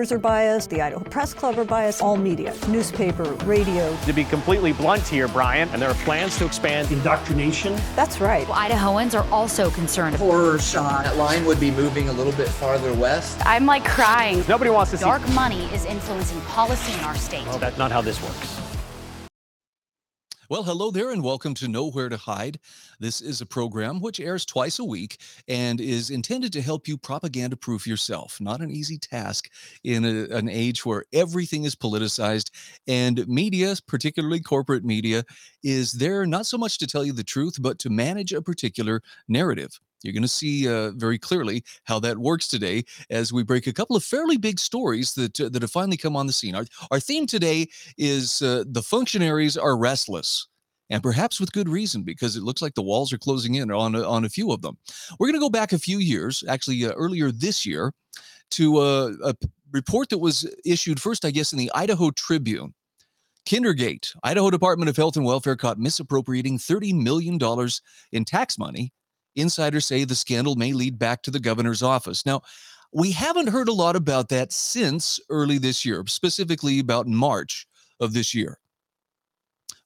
reporters are biased, the Idaho Press Club are biased, all media, newspaper, radio. To be completely blunt here, Brian, and there are plans to expand indoctrination. That's right. Well, Idahoans are also concerned. Horror shot. That line would be moving a little bit farther west. I'm like crying. Nobody wants to Dark see. Dark money is influencing policy in our state. Well, that's not how this works. Well, hello there, and welcome to Nowhere to Hide. This is a program which airs twice a week and is intended to help you propaganda proof yourself. Not an easy task in a, an age where everything is politicized and media, particularly corporate media, is there not so much to tell you the truth, but to manage a particular narrative. You're going to see uh, very clearly how that works today as we break a couple of fairly big stories that uh, that have finally come on the scene. Our, our theme today is uh, the functionaries are restless. And perhaps with good reason, because it looks like the walls are closing in on a, on a few of them. We're going to go back a few years, actually uh, earlier this year, to uh, a report that was issued first, I guess, in the Idaho Tribune. Kindergate, Idaho Department of Health and Welfare caught misappropriating $30 million in tax money Insiders say the scandal may lead back to the governor's office. Now, we haven't heard a lot about that since early this year, specifically about March of this year.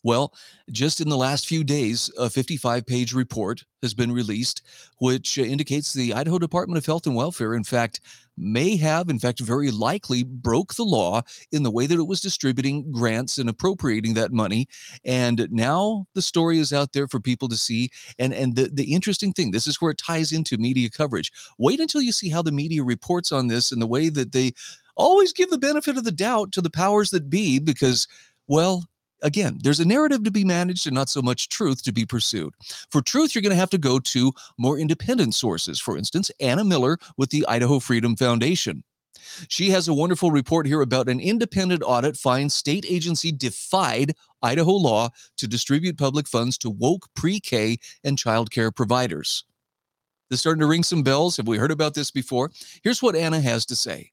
Well, just in the last few days, a 55 page report has been released, which uh, indicates the Idaho Department of Health and Welfare, in fact, may have, in fact, very likely broke the law in the way that it was distributing grants and appropriating that money. And now the story is out there for people to see. And, and the, the interesting thing, this is where it ties into media coverage. Wait until you see how the media reports on this and the way that they always give the benefit of the doubt to the powers that be, because, well, again, there's a narrative to be managed and not so much truth to be pursued. For truth, you're going to have to go to more independent sources. For instance, Anna Miller with the Idaho Freedom Foundation. She has a wonderful report here about an independent audit finds state agency defied Idaho law to distribute public funds to woke pre K and child care providers. This starting to ring some bells. Have we heard about this before? Here's what Anna has to say.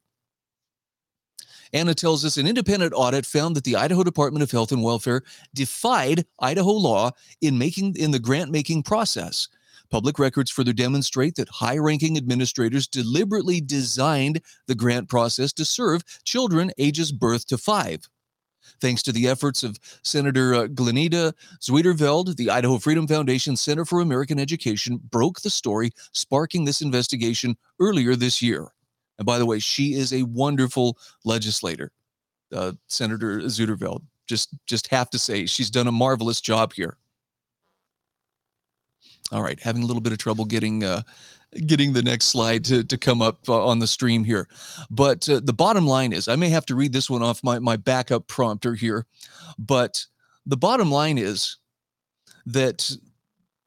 Anna tells us an independent audit found that the Idaho Department of Health and Welfare defied Idaho law in making in the grant making process. Public records further demonstrate that high ranking administrators deliberately designed the grant process to serve children ages birth to five. Thanks to the efforts of Senator uh, Zuiderveld, the Idaho Freedom Foundation Center for American Education broke the story, sparking this investigation earlier this year. And by the way, she is a wonderful legislator, uh, Senator Zuiderveld. Just, just have to say, she's done a marvelous job here. All right, having a little bit of trouble getting uh, getting the next slide to, to come up uh, on the stream here. But uh, the bottom line is, I may have to read this one off my, my backup prompter here, but the bottom line is that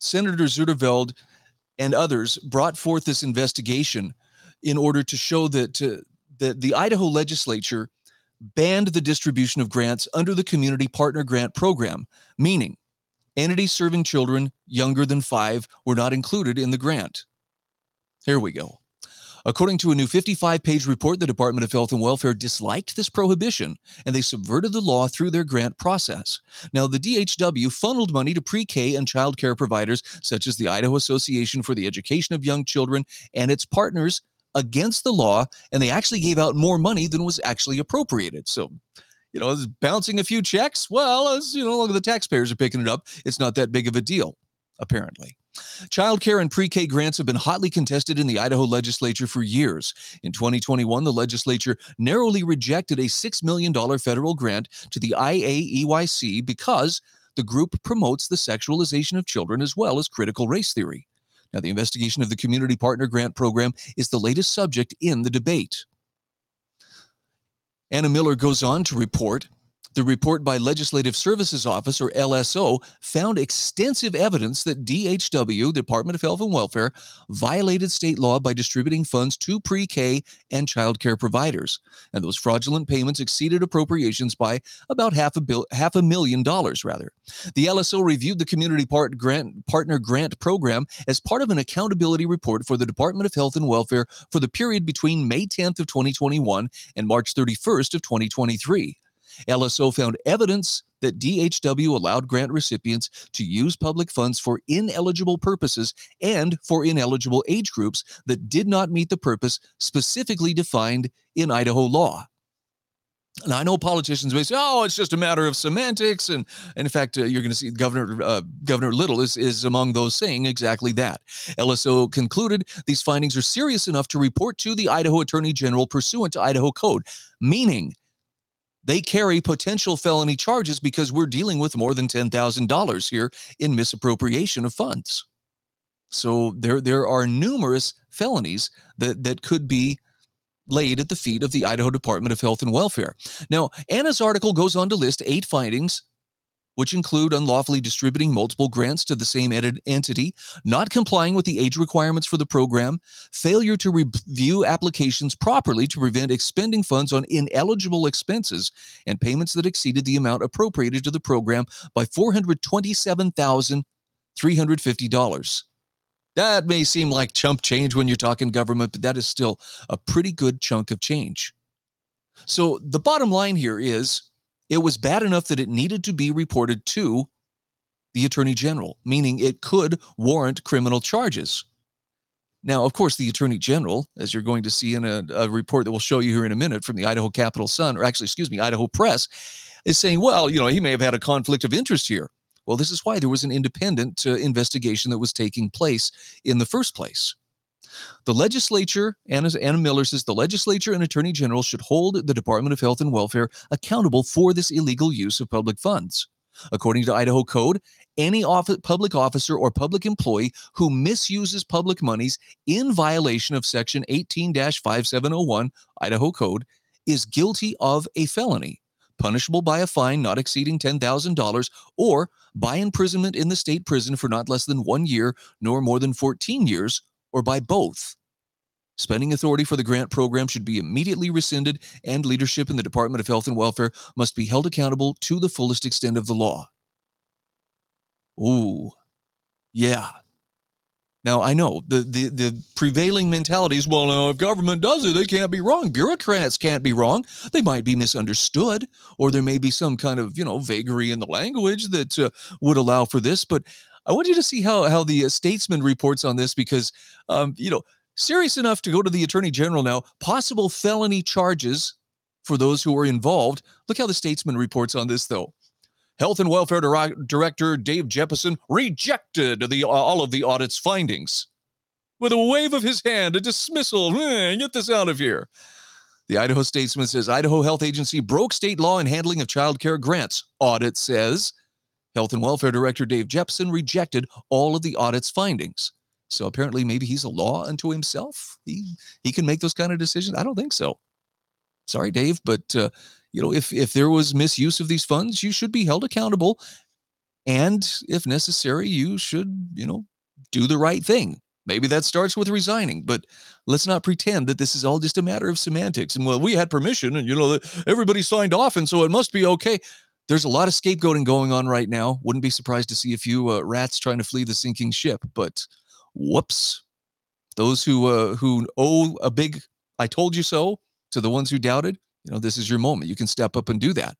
Senator Zuiderveld and others brought forth this investigation in order to show that uh, that the Idaho legislature banned the distribution of grants under the Community Partner Grant Program, meaning entities serving children younger than five were not included in the grant. Here we go. According to a new 55 page report, the Department of Health and Welfare disliked this prohibition and they subverted the law through their grant process. Now, the DHW funneled money to pre K and child care providers such as the Idaho Association for the Education of Young Children and its partners against the law, and they actually gave out more money than was actually appropriated. So, you know, bouncing a few checks, well, as you know, look, the taxpayers are picking it up. It's not that big of a deal, apparently. Child care and pre K grants have been hotly contested in the Idaho legislature for years. In 2021, the legislature narrowly rejected a $6 million federal grant to the IAEYC because the group promotes the sexualization of children as well as critical race theory. Now, the investigation of the Community Partner Grant Program is the latest subject in the debate. Anna Miller goes on to report the report by Legislative Services Office, or LSO, found extensive evidence that DHW, Department of Health and Welfare, violated state law by distributing funds to pre K and child care providers. And those fraudulent payments exceeded appropriations by about half a, bill, half a million dollars, rather. The LSO reviewed the Community Part grant, Partner Grant Program as part of an accountability report for the Department of Health and Welfare for the period between May 10th of 2021 and March 31st of 2023. LSO found evidence that DHW allowed grant recipients to use public funds for ineligible purposes and for ineligible age groups that did not meet the purpose specifically defined in Idaho law. And I know politicians may say, "Oh, it's just a matter of semantics," and, and in fact, uh, you're going to see Governor uh, Governor Little is is among those saying exactly that. LSO concluded these findings are serious enough to report to the Idaho Attorney General pursuant to Idaho Code, meaning they carry potential felony charges because we're dealing with more than ten thousand dollars here in misappropriation of funds. So there there are numerous felonies that that could be laid at the feet of the Idaho Department of Health and Welfare. Now, Anna's article goes on to list eight findings, which include unlawfully distributing multiple grants to the same ed- entity, not complying with the age requirements for the program, failure to review applications properly to prevent expending funds on ineligible expenses, and payments that exceeded the amount appropriated to the program by $427,350. That may seem like chump change when you're talking government, but that is still a pretty good chunk of change. So the bottom line here is it was bad enough that it needed to be reported to the attorney general, meaning it could warrant criminal charges. Now, of course, the attorney general, as you're going to see in a, a, report that we'll show you here in a minute from the Idaho Capital Sun, or actually, excuse me, Idaho Press, is saying, well, you know, he may have had a conflict of interest here. Well, this is why there was an independent uh, investigation that was taking place in the first place. The legislature, Anna, Anna Miller says, the legislature and attorney general should hold the Department of Health and Welfare accountable for this illegal use of public funds. According to Idaho Code, any office, public officer or public employee who misuses public monies in violation of Section 18 5701 Idaho Code is guilty of a felony punishable by a fine not exceeding $10,000 or by imprisonment in the state prison for not less than one year nor more than 14 years, or by both. Spending authority for the grant program should be immediately rescinded, and leadership in the Department of Health and Welfare must be held accountable to the fullest extent of the law. Ooh, yeah, now I know the, the the prevailing mentality is well, no, if government does it, they can't be wrong. Bureaucrats can't be wrong. They might be misunderstood, or there may be some kind of you know vagary in the language that uh, would allow for this. But I want you to see how how the uh, statesman reports on this because um, you know serious enough to go to the attorney general now. Possible felony charges for those who are involved. Look how the statesman reports on this though. Health and Welfare Director Dave Jeppesen rejected the, uh, all of the audit's findings. With a wave of his hand, a dismissal. get this out of here. The Idaho Statesman says Idaho Health Agency broke state law in handling of child care grants. Audit says Health and Welfare Director Dave Jeppesen rejected all of the audit's findings. So apparently, maybe he's a law unto himself. He he can make those kind of decisions. I don't think so. Sorry, Dave, but uh, you know, if if there was misuse of these funds, you should be held accountable, and if necessary, you should, you know, do the right thing. Maybe that starts with resigning, but let's not pretend that this is all just a matter of semantics. And well, we had permission, and you know, everybody signed off, and so it must be okay. There's a lot of scapegoating going on right now. Wouldn't be surprised to see a few uh, rats trying to flee the sinking ship. But whoops, those who uh, who owe a big "I told you so" to the ones who doubted, you know this is your moment. You can step up and do that.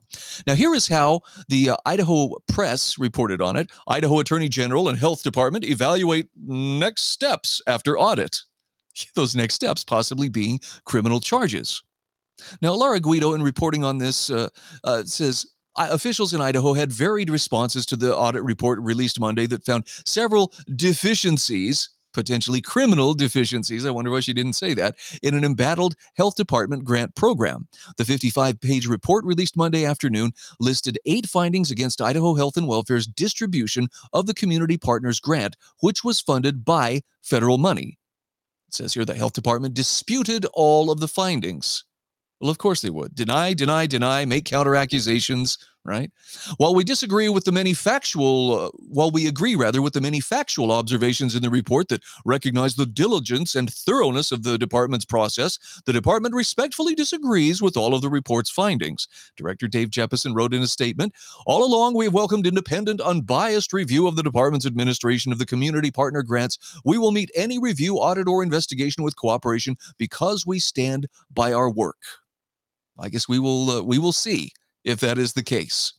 Now here is how the uh, idaho press reported on it. Idaho attorney general and health department evaluate next steps after audit. Those next steps possibly being criminal charges. Now laura guido in reporting on this uh, uh, says Officials in Idaho had varied responses to the audit report released Monday that found several deficiencies potentially criminal deficiencies. I wonder why she didn't say that in an embattled health department grant program. The 55 page report released Monday afternoon listed eight findings against Idaho Health and Welfare's distribution of the Community Partners Grant, which was funded by federal money. It says here the health department disputed all of the findings. Well, of course they would. Deny, deny, deny, make counter accusations, right? While we disagree with the many factual, uh, while we agree rather with the many factual observations in the report that recognize the diligence and thoroughness of the department's process, the department respectfully disagrees with all of the report's findings. Director Dave Jeppesen wrote in a statement All along, we have welcomed independent, unbiased review of the department's administration of the community partner grants. We will meet any review, audit, or investigation with cooperation because we stand by our work. I guess we will uh, we will see if that is the case.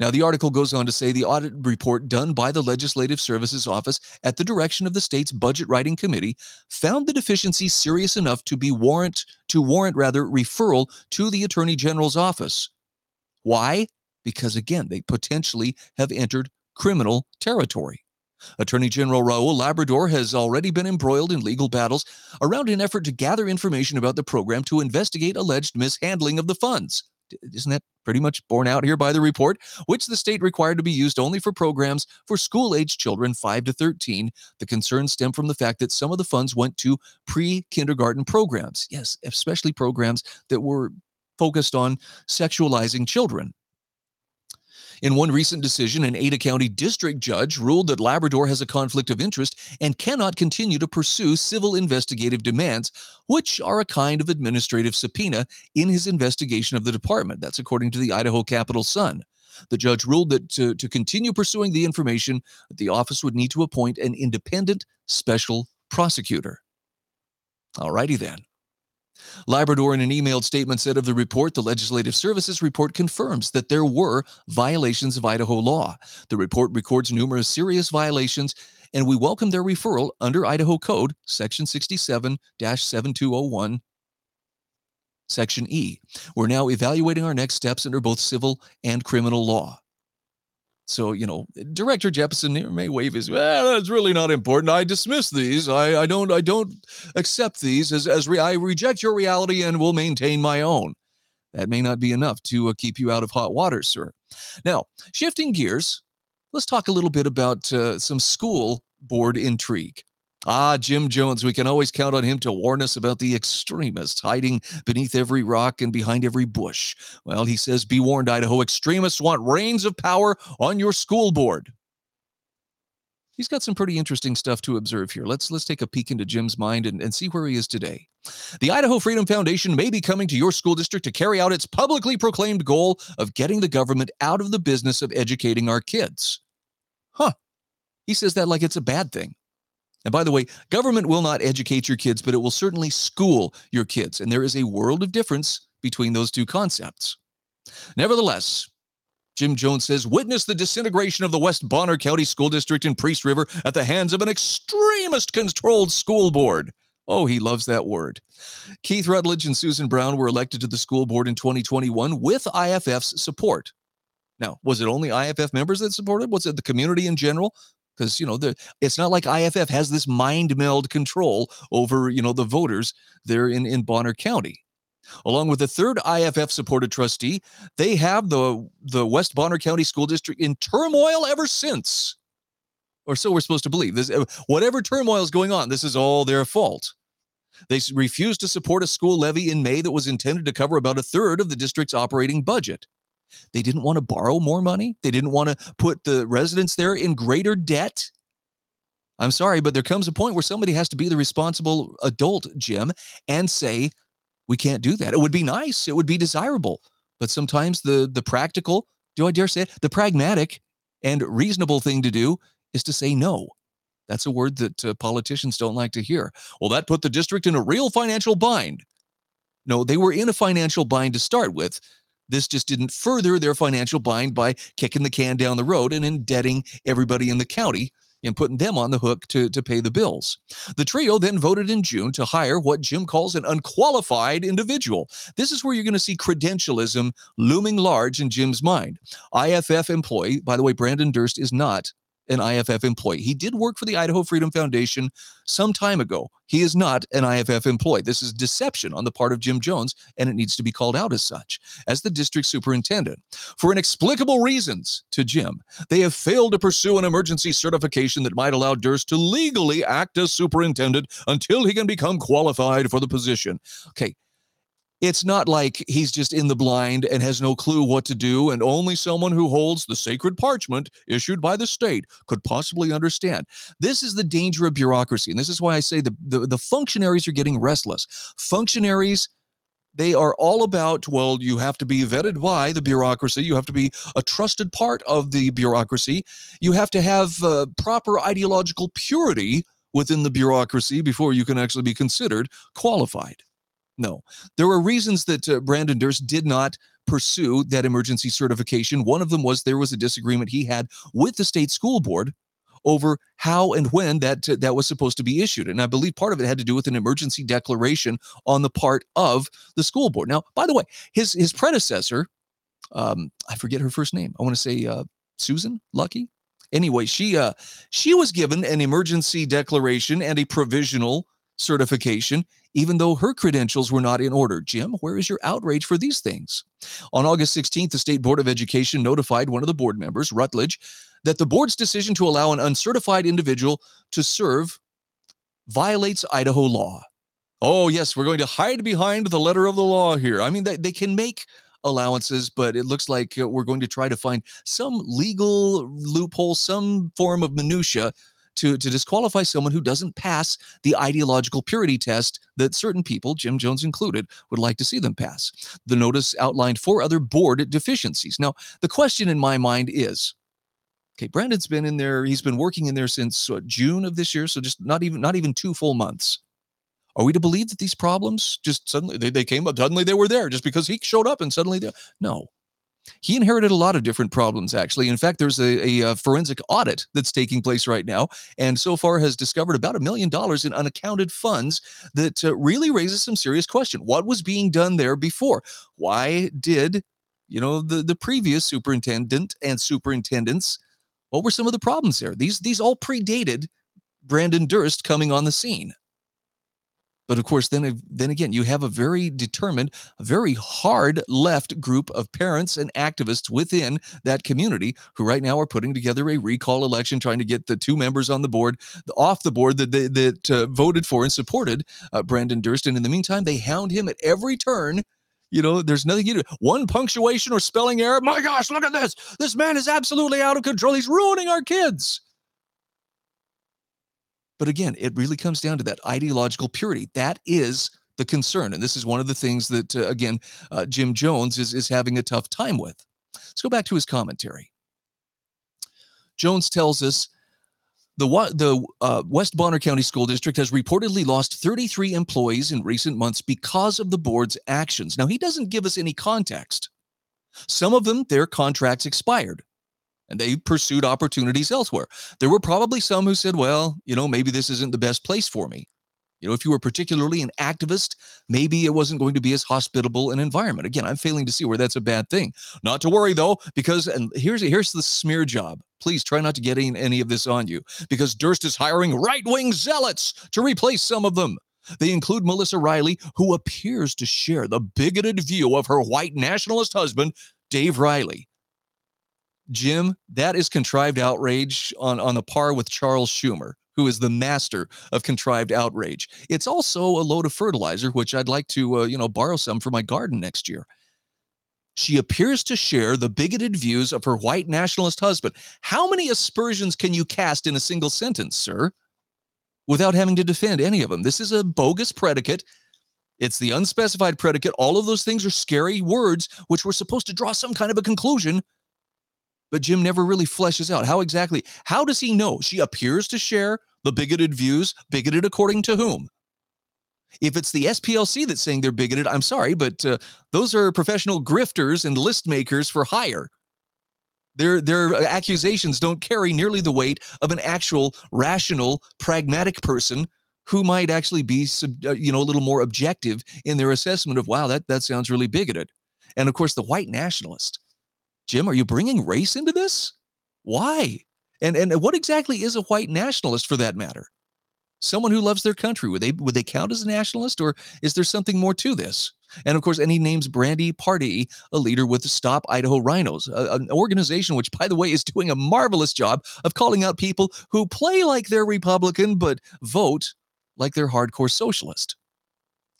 Now, the article goes on to say the audit report done by the Legislative Services Office at the direction of the state's budget writing committee found the deficiency serious enough to be warrant to warrant rather referral to the Attorney General's office. Why? Because again, they potentially have entered criminal territory. Attorney General Raul Labrador has already been embroiled in legal battles around an effort to gather information about the program to investigate alleged mishandling of the funds. Isn't that pretty much borne out here by the report? Which the state required to be used only for programs for school age children 5 to 13. The concerns stem from the fact that some of the funds went to pre kindergarten programs. Yes, especially programs that were focused on sexualizing children. In one recent decision, an Ada County district judge ruled that Labrador has a conflict of interest and cannot continue to pursue civil investigative demands, which are a kind of administrative subpoena in his investigation of the department. That's according to the Idaho Capital Sun. The judge ruled that to, to continue pursuing the information, the office would need to appoint an independent special prosecutor. All righty then. Labrador, in an emailed statement, said of the report, the Legislative Services report confirms that there were violations of Idaho law. The report records numerous serious violations, and we welcome their referral under Idaho Code, Section 67 7201, Section E. We're now evaluating our next steps under both civil and criminal law. So, you know, Director Jeppesen may wave his, well, that's really not important. I dismiss these. I, I don't I don't accept these as, as re- I reject your reality and will maintain my own. That may not be enough to uh, keep you out of hot water, sir. Now, shifting gears, let's talk a little bit about uh, some school board intrigue. Ah, Jim Jones, we can always count on him to warn us about the extremists hiding beneath every rock and behind every bush. Well, he says, Be warned, Idaho, extremists want reins of power on your school board. He's got some pretty interesting stuff to observe here. Let's let's take a peek into Jim's mind and, and see where he is today. The Idaho Freedom Foundation may be coming to your school district to carry out its publicly proclaimed goal of getting the government out of the business of educating our kids. Huh. He says that like it's a bad thing. And by the way, government will not educate your kids, but it will certainly school your kids. And there is a world of difference between those two concepts. Nevertheless, Jim Jones says, witness the disintegration of the West Bonner County School District in Priest River at the hands of an extremist controlled school board. Oh, he loves that word. Keith Rutledge and Susan Brown were elected to the school board in 2021 with IFF's support. Now, was it only IFF members that supported? Was it the community in general? Because you know the it's not like IFF has this mind meld control over you know the voters there in in Bonner County. Along with the third IFF supported trustee, they have the the West Bonner County School District in turmoil ever since. Or so we're supposed to believe. This uh, whatever turmoil is going on, this is all their fault. They refused to support a school levy in May that was intended to cover about a third of the district's operating budget. They didn't want to borrow more money. They didn't want to put the residents there in greater debt. I'm sorry, but there comes a point where somebody has to be the responsible adult, Jim, and say, we can't do that. It would be nice. It would be desirable. But sometimes the the practical, do I dare say it, the pragmatic and reasonable thing to do is to say no. That's a word that uh, politicians don't like to hear. Well, that put the district in a real financial bind. No, they were in a financial bind to start with. This just didn't further their financial bind by kicking the can down the road and indebting everybody in the county and putting them on the hook to, to pay the bills. The trio then voted in June to hire what Jim calls an unqualified individual. This is where you're going to see credentialism looming large in Jim's mind. IFF employee, by the way, Brandon Durst is not an IFF employee. He did work for the Idaho Freedom Foundation some time ago. He is not an IFF employee. This is deception on the part of Jim Jones, and it needs to be called out as such. As the district superintendent, for inexplicable reasons to Jim, they have failed to pursue an emergency certification that might allow Durst to legally act as superintendent until he can become qualified for the position. Okay, it's not like he's just in the blind and has no clue what to do, and only someone who holds the sacred parchment issued by the state could possibly understand. This is the danger of bureaucracy. And this is why I say the, the, the functionaries are getting restless. Functionaries they are all about well you have to be vetted by the bureaucracy you have to be a trusted part of the bureaucracy you have to have uh, proper ideological purity within the bureaucracy before you can actually be considered qualified no, there were reasons that uh, Brandon Durst did not pursue that emergency certification. One of them was there was a disagreement he had with the state school board over how and when that uh, that was supposed to be issued. And I believe part of it had to do with an emergency declaration on the part of the school board. Now, by the way, his his predecessor, um, I forget her first name. I want to say uh, Susan Luckey Anyway, she uh, she was given an emergency declaration and a provisional certification, even though her credentials were not in order. Jim, where is your outrage for these things? On August 16th, the State Board of Education notified one of the board members, Rutledge, that the board's decision to allow an uncertified individual to serve violates Idaho law. Oh, yes, we're going to hide behind the letter of the law here. I mean, they, can make allowances, but it looks like uh, we're going to try to find some legal loophole, some form of minutia to, to disqualify someone who doesn't pass the ideological purity test that certain people, Jim Jones included, would like to see them pass. The notice outlined four other board deficiencies. Now, the question in my mind is okay, Brandon's been in there, he's been working in there since June of this year, so just not even not even two full months. Are we to believe that these problems just suddenly they, they came up, suddenly they were there just because he showed up and suddenly they no. He inherited a lot of different problems, actually. In fact, there's a, a, a, forensic audit that's taking place right now, and so far has discovered about a million dollars in unaccounted funds that uh, really raises some serious question. What was being done there before? Why did you know the the previous superintendent and superintendents? What were some of the problems there? These these all predated Brandon Durst coming on the scene. But of course, then then again, you have a very determined, very hard left group of parents and activists within that community who right now are putting together a recall election, trying to get the two members on the board off the board that they, that uh, voted for and supported uh, Brandon Durst. And in the meantime, they hound him at every turn. You know, there's nothing you do. One punctuation or spelling error. My gosh, look at this. This man is absolutely out of control. He's ruining our kids. But again, it really comes down to that ideological purity. That is the concern. And this is one of the things that, uh, again, uh, Jim Jones is, is having a tough time with. Let's go back to his commentary. Jones tells us the, the uh, West Bonner County School District has reportedly lost 33 employees in recent months because of the board's actions. Now, he doesn't give us any context. Some of them, their contracts expired and they pursued opportunities elsewhere. There were probably some who said, well, you know, maybe this isn't the best place for me. You know, if you were particularly an activist, maybe it wasn't going to be as hospitable an environment. Again, I'm failing to see where that's a bad thing. Not to worry though, because and here's here's the smear job. Please try not to get any, of this on you, because Durst is hiring right-wing zealots to replace some of them. They include Melissa Reilly, who appears to share the bigoted view of her white nationalist husband, Dave Reilly. Jim, that is contrived outrage on, on a par with Charles Schumer, who is the master of contrived outrage. It's also a load of fertilizer, which I'd like to, uh, you know, borrow some for my garden next year. She appears to share the bigoted views of her white nationalist husband. How many aspersions can you cast in a single sentence, sir, without having to defend any of them? This is a bogus predicate. It's the unspecified predicate. All of those things are scary words, which were supposed to draw some kind of a conclusion but Jim never really fleshes out how exactly, how does he know she appears to share the bigoted views, bigoted according to whom? If it's the SPLC that's saying they're bigoted, I'm sorry, but uh, those are professional grifters and list makers for hire. Their, their accusations don't carry nearly the weight of an actual rational, pragmatic person who might actually be, uh, you know, a little more objective in their assessment of, wow, that, that sounds really bigoted. And of course, the white nationalist Jim, are you bringing race into this? Why? And and what exactly is a white nationalist for that matter? Someone who loves their country. Would they would they count as a nationalist or is there something more to this? And of course, and he names Brandy Party a leader with Stop Idaho RINOs, a, an organization which, by the way, is doing a marvelous job of calling out people who play like they're Republican but vote like they're hardcore socialist.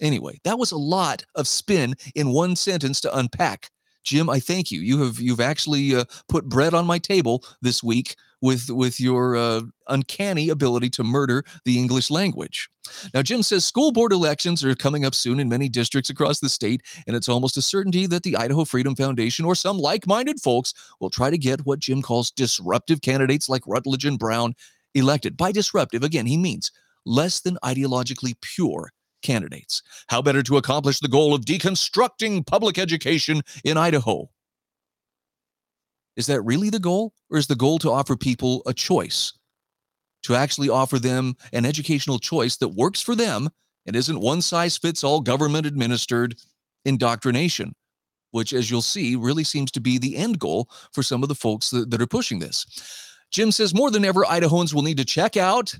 Anyway, that was a lot of spin in one sentence to unpack. Jim, I thank you. You have you've actually uh, put bread on my table this week with with your uh, uncanny ability to murder the English language. Now, Jim says school board elections are coming up soon in many districts across the state, and it's almost a certainty that the Idaho Freedom Foundation or some like-minded folks will try to get what Jim calls disruptive candidates like Rutledge and Brown elected. By disruptive, again, he means less than ideologically pure candidates. How better to accomplish the goal of deconstructing public education in Idaho? Is that really the goal? Or is the goal to offer people a choice? To actually offer them an educational choice that works for them and isn't one size fits all government administered indoctrination, which, as you'll see, really seems to be the end goal for some of the folks that, that are pushing this. Jim says more than ever, Idahoans will need to check out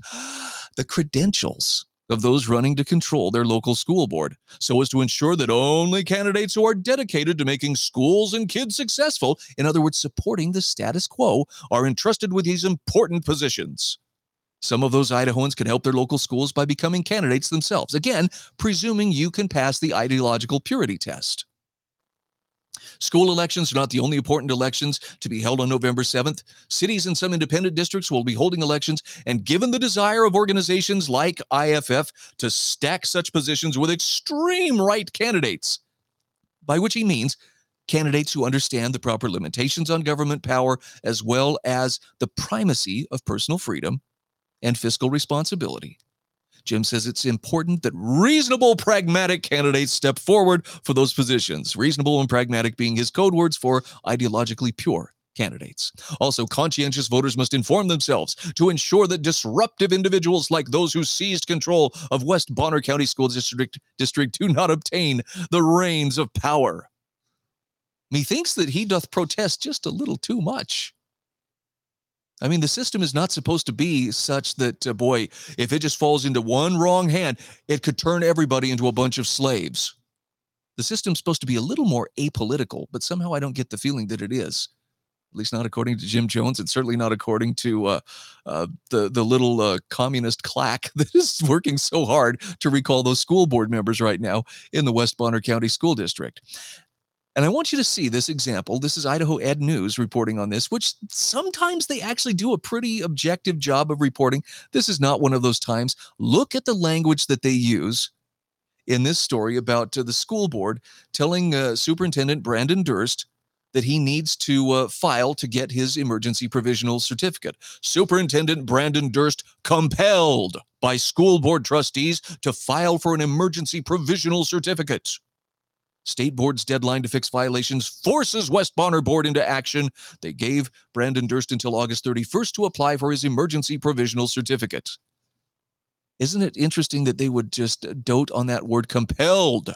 the credentials of those running to control their local school board so as to ensure that only candidates who are dedicated to making schools and kids successful, in other words, supporting the status quo, are entrusted with these important positions. Some of those Idahoans can help their local schools by becoming candidates themselves. Again, presuming you can pass the ideological purity test. School elections are not the only important elections to be held on November 7th. Cities and some independent districts will be holding elections, and given the desire of organizations like IFF to stack such positions with extreme right candidates, by which he means candidates who understand the proper limitations on government power as well as the primacy of personal freedom and fiscal responsibility. Jim says it's important that reasonable, pragmatic candidates step forward for those positions. Reasonable and pragmatic being his code words for ideologically pure candidates. Also, conscientious voters must inform themselves to ensure that disruptive individuals like those who seized control of West Bonner County School District, District do not obtain the reins of power. Methinks that he doth protest just a little too much. I mean, the system is not supposed to be such that, uh, boy, if it just falls into one wrong hand, it could turn everybody into a bunch of slaves. The system's supposed to be a little more apolitical, but somehow I don't get the feeling that it is. At least not according to Jim Jones, and certainly not according to uh, uh, the the little uh, communist claque that is working so hard to recall those school board members right now in the West Bonner County School District. And I want you to see this example. This is Idaho Ed News reporting on this, which sometimes they actually do a pretty objective job of reporting. This is not one of those times. Look at the language that they use in this story about uh, the school board telling uh, Superintendent Brandon Durst that he needs to uh, file to get his emergency provisional certificate. Superintendent Brandon Durst compelled by school board trustees to file for an emergency provisional certificate. State Board's deadline to fix violations forces West Bonner Board into action. They gave Brandon Durst until August 31st to apply for his emergency provisional certificate. Isn't it interesting that they would just dote on that word compelled?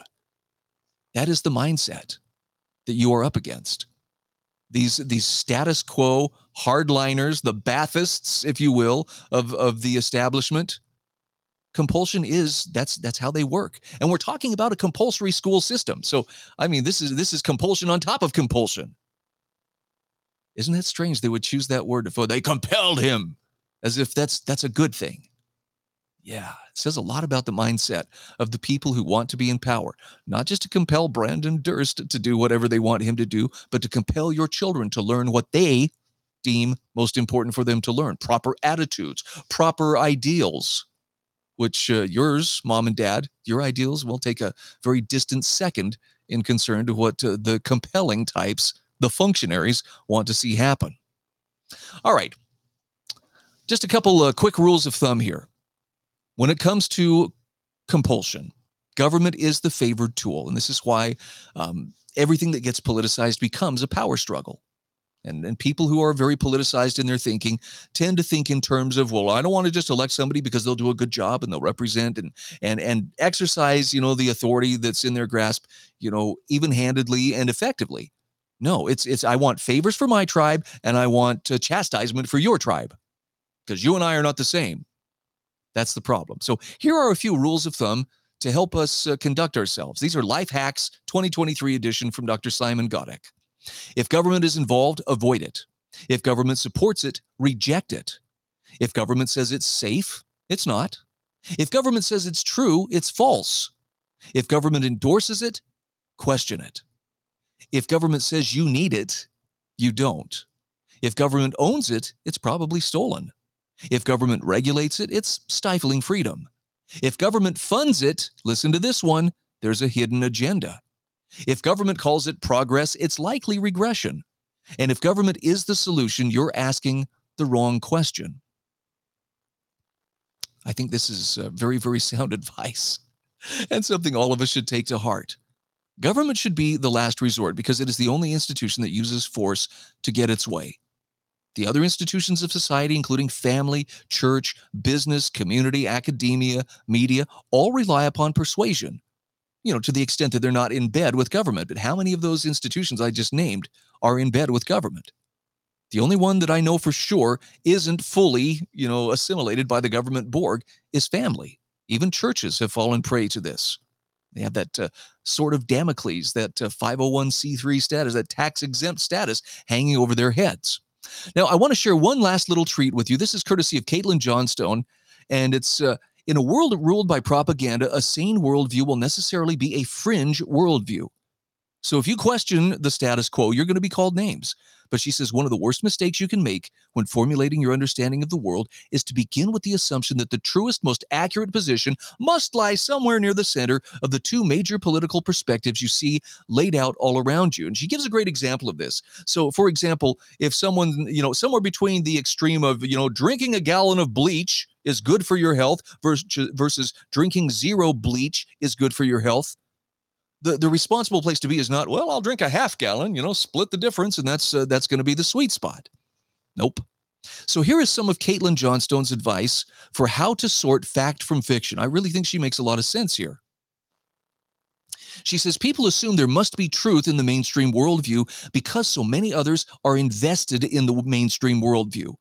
That is the mindset that you are up against. These, these status quo hardliners, the Baathists, if you will, of, of the establishment, compulsion is that's that's how they work. And we're talking about a compulsory school system. So i mean this is this is compulsion on top of compulsion. Isn't that strange they would choose that word for they compelled him? As if that's that's a good thing. Yeah it says a lot about the mindset of the people who want to be in power. Not just to compel brandon durst to do whatever they want him to do but to compel your children to learn what they deem most important for them to learn. Proper attitudes proper ideals which uh, yours, mom and dad, your ideals will take a very distant second in concern to what uh, the compelling types, the functionaries, want to see happen. All right. Just a couple uh, quick rules of thumb here. When it comes to compulsion, government is the favored tool. And this is why um, everything that gets politicized becomes a power struggle. And, and people who are very politicized in their thinking tend to think in terms of, well, I don't want to just elect somebody because they'll do a good job and they'll represent and and and exercise, you know, the authority that's in their grasp, you know, even-handedly and effectively. No, it's it's I want favors for my tribe and I want uh, chastisement for your tribe because you and I are not the same. That's the problem. So here are a few rules of thumb to help us uh, conduct ourselves. These are Life Hacks 2023 edition from Dr. Simon Goddek. If government is involved, avoid it. If government supports it, reject it. If government says it's safe, it's not. If government says it's true, it's false. If government endorses it, question it. If government says you need it, you don't. If government owns it, it's probably stolen. If government regulates it, it's stifling freedom. If government funds it, listen to this one, there's a hidden agenda. If government calls it progress, it's likely regression. And if government is the solution, you're asking the wrong question. I think this is uh, very, very sound advice. and something all of us should take to heart. Government should be the last resort because it is the only institution that uses force to get its way. The other institutions of society, including family, church, business, community, academia, media, all rely upon persuasion, you know, to the extent that they're not in bed with government. But how many of those institutions I just named are in bed with government? The only one that I know for sure isn't fully, you know, assimilated by the government Borg is family. Even churches have fallen prey to this. They have that uh, sort of Damocles, that uh, 501c3 status, that tax exempt status hanging over their heads. Now, I want to share one last little treat with you. This is courtesy of Caitlin Johnstone, and it's uh, in a world ruled by propaganda, a sane worldview will necessarily be a fringe worldview. So if you question the status quo, you're going to be called names. But she says one of the worst mistakes you can make when formulating your understanding of the world is to begin with the assumption that the truest, most accurate position must lie somewhere near the center of the two major political perspectives you see laid out all around you. And she gives a great example of this. So, for example, if someone, you know, somewhere between the extreme of, you know, drinking a gallon of bleach is good for your health versus, versus drinking zero bleach is good for your health. The, the responsible place to be is not well i'll drink a half gallon you know split the difference and that's uh, that's going to be the sweet spot. Nope. So here is some of caitlin johnstone's advice for how to sort fact from fiction. I really think she makes a lot of sense here. She says people assume there must be truth in the mainstream worldview because so many others are invested in the mainstream worldview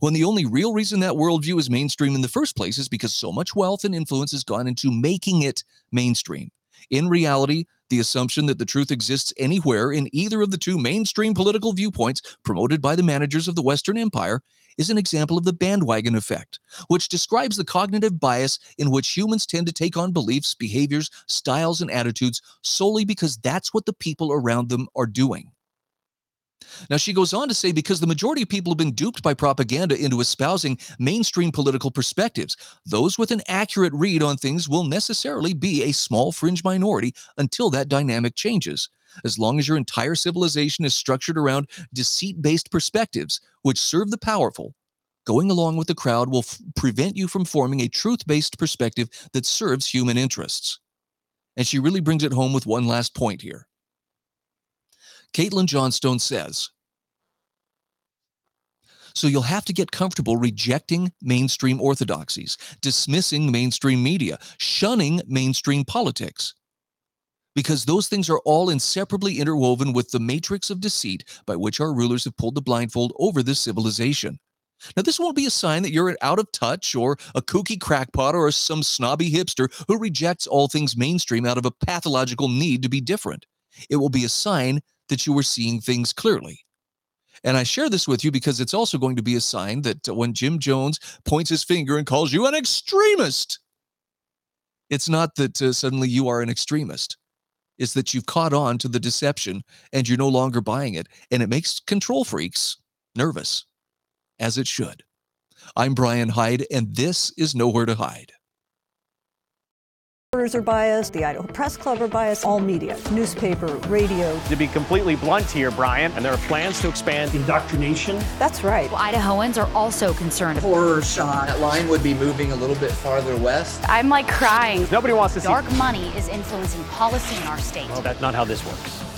when the only real reason that worldview is mainstream in the first place is because so much wealth and influence has gone into making it mainstream. In reality, the assumption that the truth exists anywhere in either of the two mainstream political viewpoints promoted by the managers of the Western Empire is an example of the bandwagon effect, which describes the cognitive bias in which humans tend to take on beliefs, behaviors, styles, and attitudes solely because that's what the people around them are doing. Now, she goes on to say because the majority of people have been duped by propaganda into espousing mainstream political perspectives, those with an accurate read on things will necessarily be a small fringe minority until that dynamic changes. As long as your entire civilization is structured around deceit based perspectives, which serve the powerful, going along with the crowd will f- prevent you from forming a truth based perspective that serves human interests. And she really brings it home with one last point here. Caitlin Johnstone says, so you'll have to get comfortable rejecting mainstream orthodoxies, dismissing mainstream media, shunning mainstream politics. Because those things are all inseparably interwoven with the matrix of deceit by which our rulers have pulled the blindfold over this civilization. Now, this won't be a sign that you're out of touch or a kooky crackpot or some snobby hipster who rejects all things mainstream out of a pathological need to be different. It will be a sign that you were seeing things clearly. And I share this with you because it's also going to be a sign that uh, when Jim Jones points his finger and calls you an extremist, it's not that uh, suddenly you are an extremist. It's that you've caught on to the deception and you're no longer buying it. And it makes control freaks nervous, as it should. I'm Brian Hyde, and this is Nowhere to Hide. Reporters are biased, the Idaho Press Club are biased, all media, newspaper, radio. To be completely blunt here, Brian, and there are plans to expand indoctrination. That's right. Well, Idahoans are also concerned. Horror shot. That line would be moving a little bit farther west. I'm like crying. Nobody wants to see. Dark money is influencing policy in our state. Well, that's not how this works.